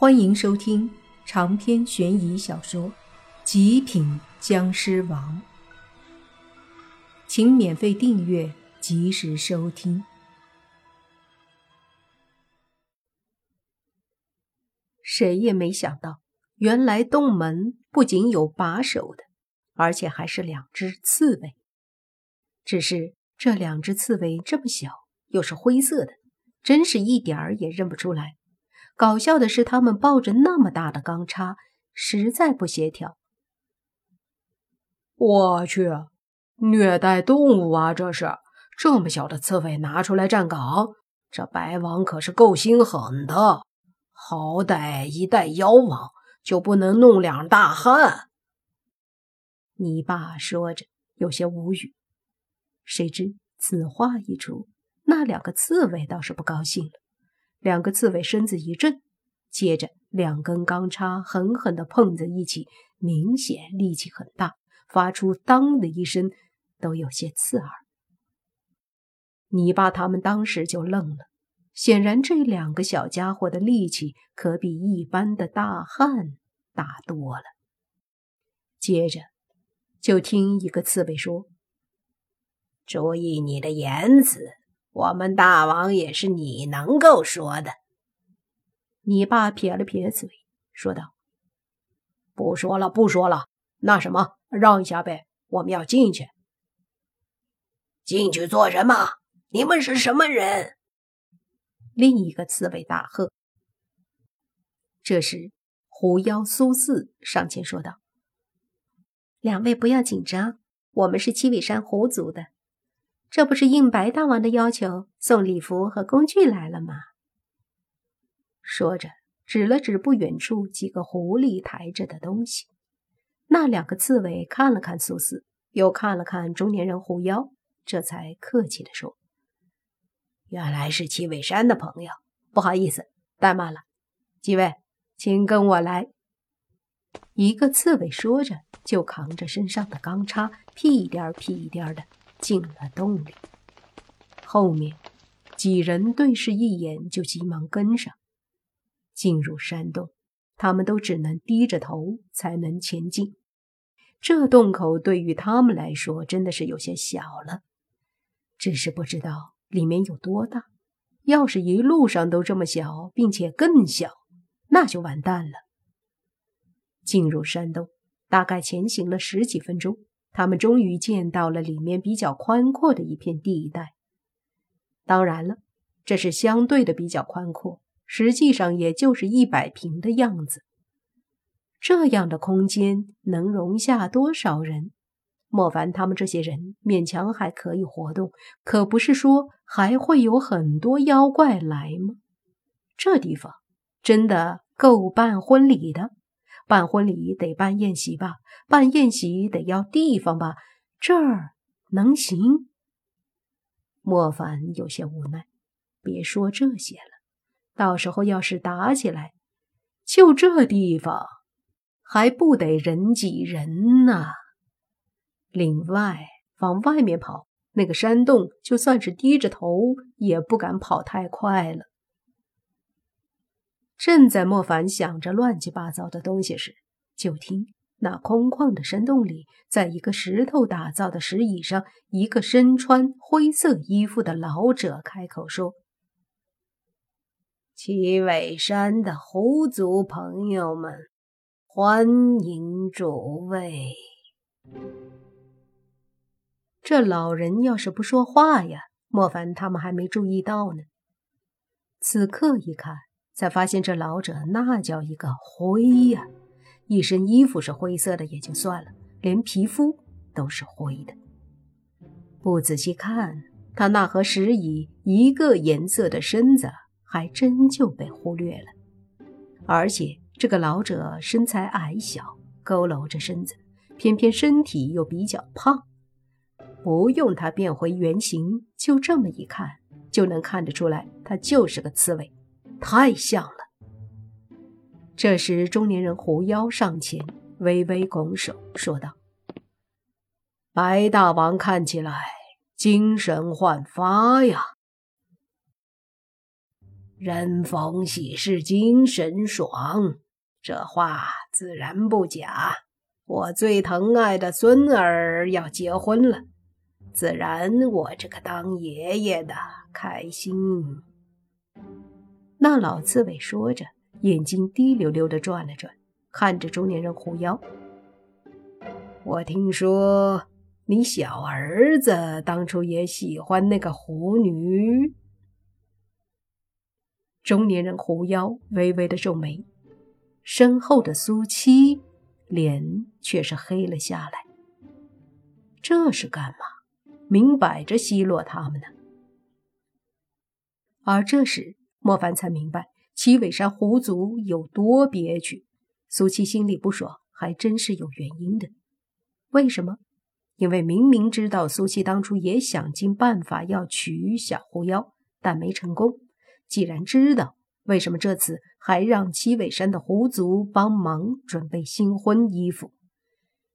欢迎收听长篇悬疑小说《极品僵尸王》，请免费订阅，及时收听。谁也没想到，原来洞门不仅有把手的，而且还是两只刺猬。只是这两只刺猬这么小，又是灰色的，真是一点儿也认不出来。搞笑的是，他们抱着那么大的钢叉，实在不协调。我去，虐待动物啊！这是这么小的刺猬拿出来站岗，这白王可是够心狠的。好歹一代妖王，就不能弄两大汉？你爸说着，有些无语。谁知此话一出，那两个刺猬倒是不高兴了。两个刺猬身子一震，接着两根钢叉狠狠地碰在一起，明显力气很大，发出“当”的一声，都有些刺耳。泥巴他们当时就愣了，显然这两个小家伙的力气可比一般的大汉大多了。接着，就听一个刺猬说：“注意你的言辞。”我们大王也是你能够说的。你爸撇了撇嘴，说道：“不说了，不说了。那什么，让一下呗，我们要进去。进去做什么？你们是什么人？”另一个刺猬大喝。这时，狐妖苏四上前说道：“两位不要紧张，我们是七尾山狐族的。”这不是应白大王的要求送礼服和工具来了吗？说着，指了指不远处几个狐狸抬着的东西。那两个刺猬看了看苏四，又看了看中年人狐妖，这才客气地说：“原来是七尾山的朋友，不好意思，怠慢了。几位，请跟我来。”一个刺猬说着，就扛着身上的钢叉，屁颠儿屁颠儿的。进了洞里，后面几人对视一眼，就急忙跟上。进入山洞，他们都只能低着头才能前进。这洞口对于他们来说真的是有些小了，只是不知道里面有多大。要是一路上都这么小，并且更小，那就完蛋了。进入山洞，大概前行了十几分钟。他们终于见到了里面比较宽阔的一片地带。当然了，这是相对的比较宽阔，实际上也就是一百平的样子。这样的空间能容下多少人？莫凡他们这些人勉强还可以活动，可不是说还会有很多妖怪来吗？这地方真的够办婚礼的。办婚礼得办宴席吧，办宴席得要地方吧，这儿能行？莫凡有些无奈。别说这些了，到时候要是打起来，就这地方还不得人挤人呢？另外，往外面跑，那个山洞就算是低着头也不敢跑太快了。正在莫凡想着乱七八糟的东西时，就听那空旷的山洞里，在一个石头打造的石椅上，一个身穿灰色衣服的老者开口说：“七尾山的狐族朋友们，欢迎诸位。”这老人要是不说话呀，莫凡他们还没注意到呢。此刻一看。才发现这老者那叫一个灰呀，一身衣服是灰色的也就算了，连皮肤都是灰的。不仔细看，他那和石椅一个颜色的身子还真就被忽略了。而且这个老者身材矮小，佝偻着身子，偏偏身体又比较胖，不用他变回原形，就这么一看就能看得出来，他就是个刺猬。太像了。这时，中年人狐妖上前，微微拱手说道：“白大王看起来精神焕发呀。”人逢喜事精神爽，这话自然不假。我最疼爱的孙儿要结婚了，自然我这个当爷爷的开心。那老刺猬说着，眼睛滴溜溜的转了转，看着中年人狐妖。我听说你小儿子当初也喜欢那个狐女。中年人狐妖微微的皱眉，身后的苏七脸却是黑了下来。这是干嘛？明摆着奚落他们呢。而这时，莫凡才明白七尾山狐族有多憋屈。苏七心里不爽，还真是有原因的。为什么？因为明明知道苏七当初也想尽办法要娶小狐妖，但没成功。既然知道，为什么这次还让七尾山的狐族帮忙准备新婚衣服？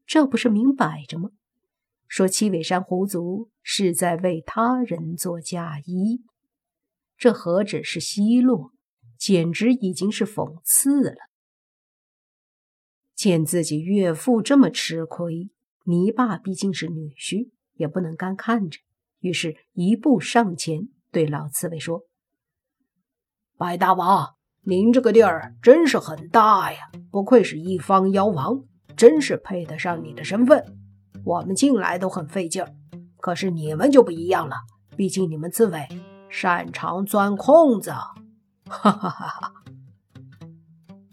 这不是明摆着吗？说七尾山狐族是在为他人做嫁衣，这何止是奚落，简直已经是讽刺了。见自己岳父这么吃亏，泥巴毕竟是女婿，也不能干看着，于是一步上前对老刺猬说。白大王，您这个地儿真是很大呀，不愧是一方妖王，真是配得上你的身份。我们进来都很费劲儿，可是你们就不一样了，毕竟你们刺猬擅长钻空子。哈哈哈哈！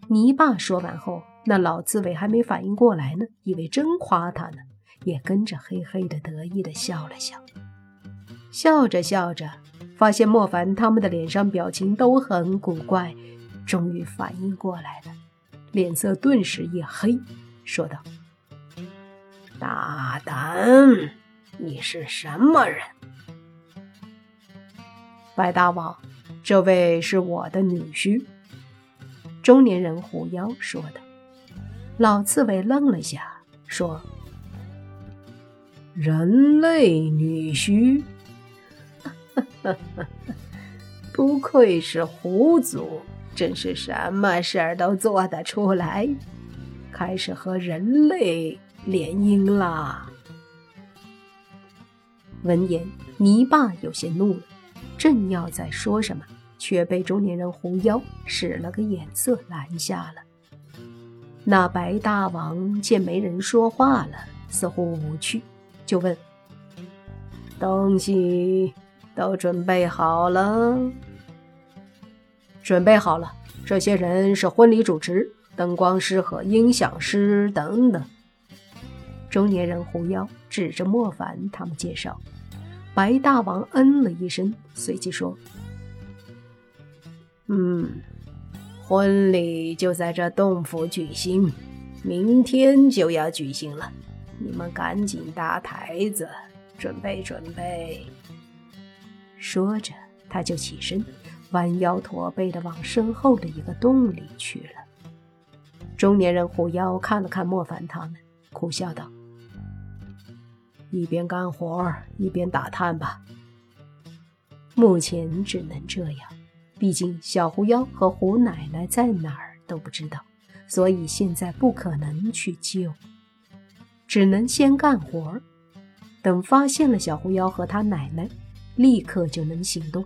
泥巴说完后，那老刺猬还没反应过来呢，以为真夸他呢，也跟着嘿嘿的得意的笑了笑，笑着笑着。发现莫凡他们的脸上表情都很古怪，终于反应过来了，脸色顿时一黑，说道：“大胆！你是什么人？”白大王，这位是我的女婿。”中年人狐妖说的。老刺猬愣了下，说：“人类女婿。”，不愧是狐族，真是什么事儿都做得出来，开始和人类联姻啦。闻言，泥巴有些怒了，正要再说什么，却被中年人狐妖使了个眼色拦下了。那白大王见没人说话了，似乎无趣，就问：“东西？”都准备好了，准备好了。这些人是婚礼主持、灯光师和音响师等等。中年人狐妖指着莫凡他们介绍。白大王嗯了一声，随即说：“嗯，婚礼就在这洞府举行，明天就要举行了。你们赶紧搭台子，准备准备。”说着，他就起身，弯腰驼背的往身后的一个洞里去了。中年人狐妖看了看莫凡他们，苦笑道：“一边干活一边打探吧。目前只能这样，毕竟小狐妖和狐奶奶在哪儿都不知道，所以现在不可能去救，只能先干活等发现了小狐妖和他奶奶。”立刻就能行动。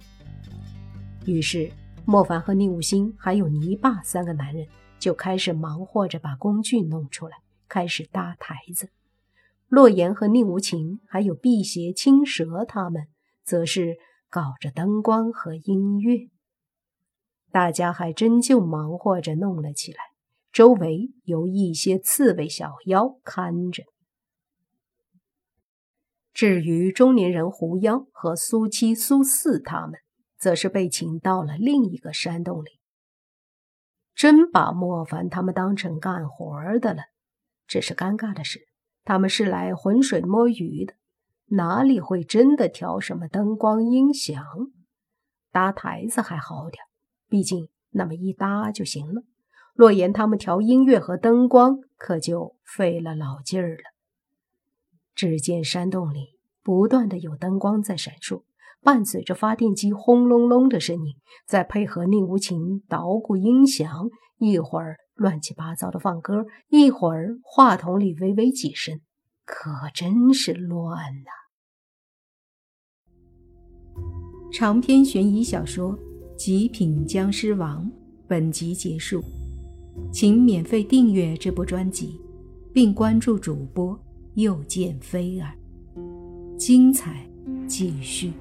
于是，莫凡和宁武星还有泥巴三个男人就开始忙活着把工具弄出来，开始搭台子。洛言和宁无情还有辟邪青蛇他们则是搞着灯光和音乐。大家还真就忙活着弄了起来，周围有一些刺猬小妖看着。至于中年人狐妖和苏七、苏四他们，则是被请到了另一个山洞里。真把莫凡他们当成干活的了。只是尴尬的是，他们是来浑水摸鱼的，哪里会真的调什么灯光音响？搭台子还好点，毕竟那么一搭就行了。洛言他们调音乐和灯光，可就费了老劲儿了。只见山洞里不断的有灯光在闪烁，伴随着发电机轰隆隆的声音，再配合宁无情捣鼓音响，一会儿乱七八糟的放歌，一会儿话筒里微微几声，可真是乱呐！长篇悬疑小说《极品僵尸王》本集结束，请免费订阅这部专辑，并关注主播又见菲儿，精彩继续。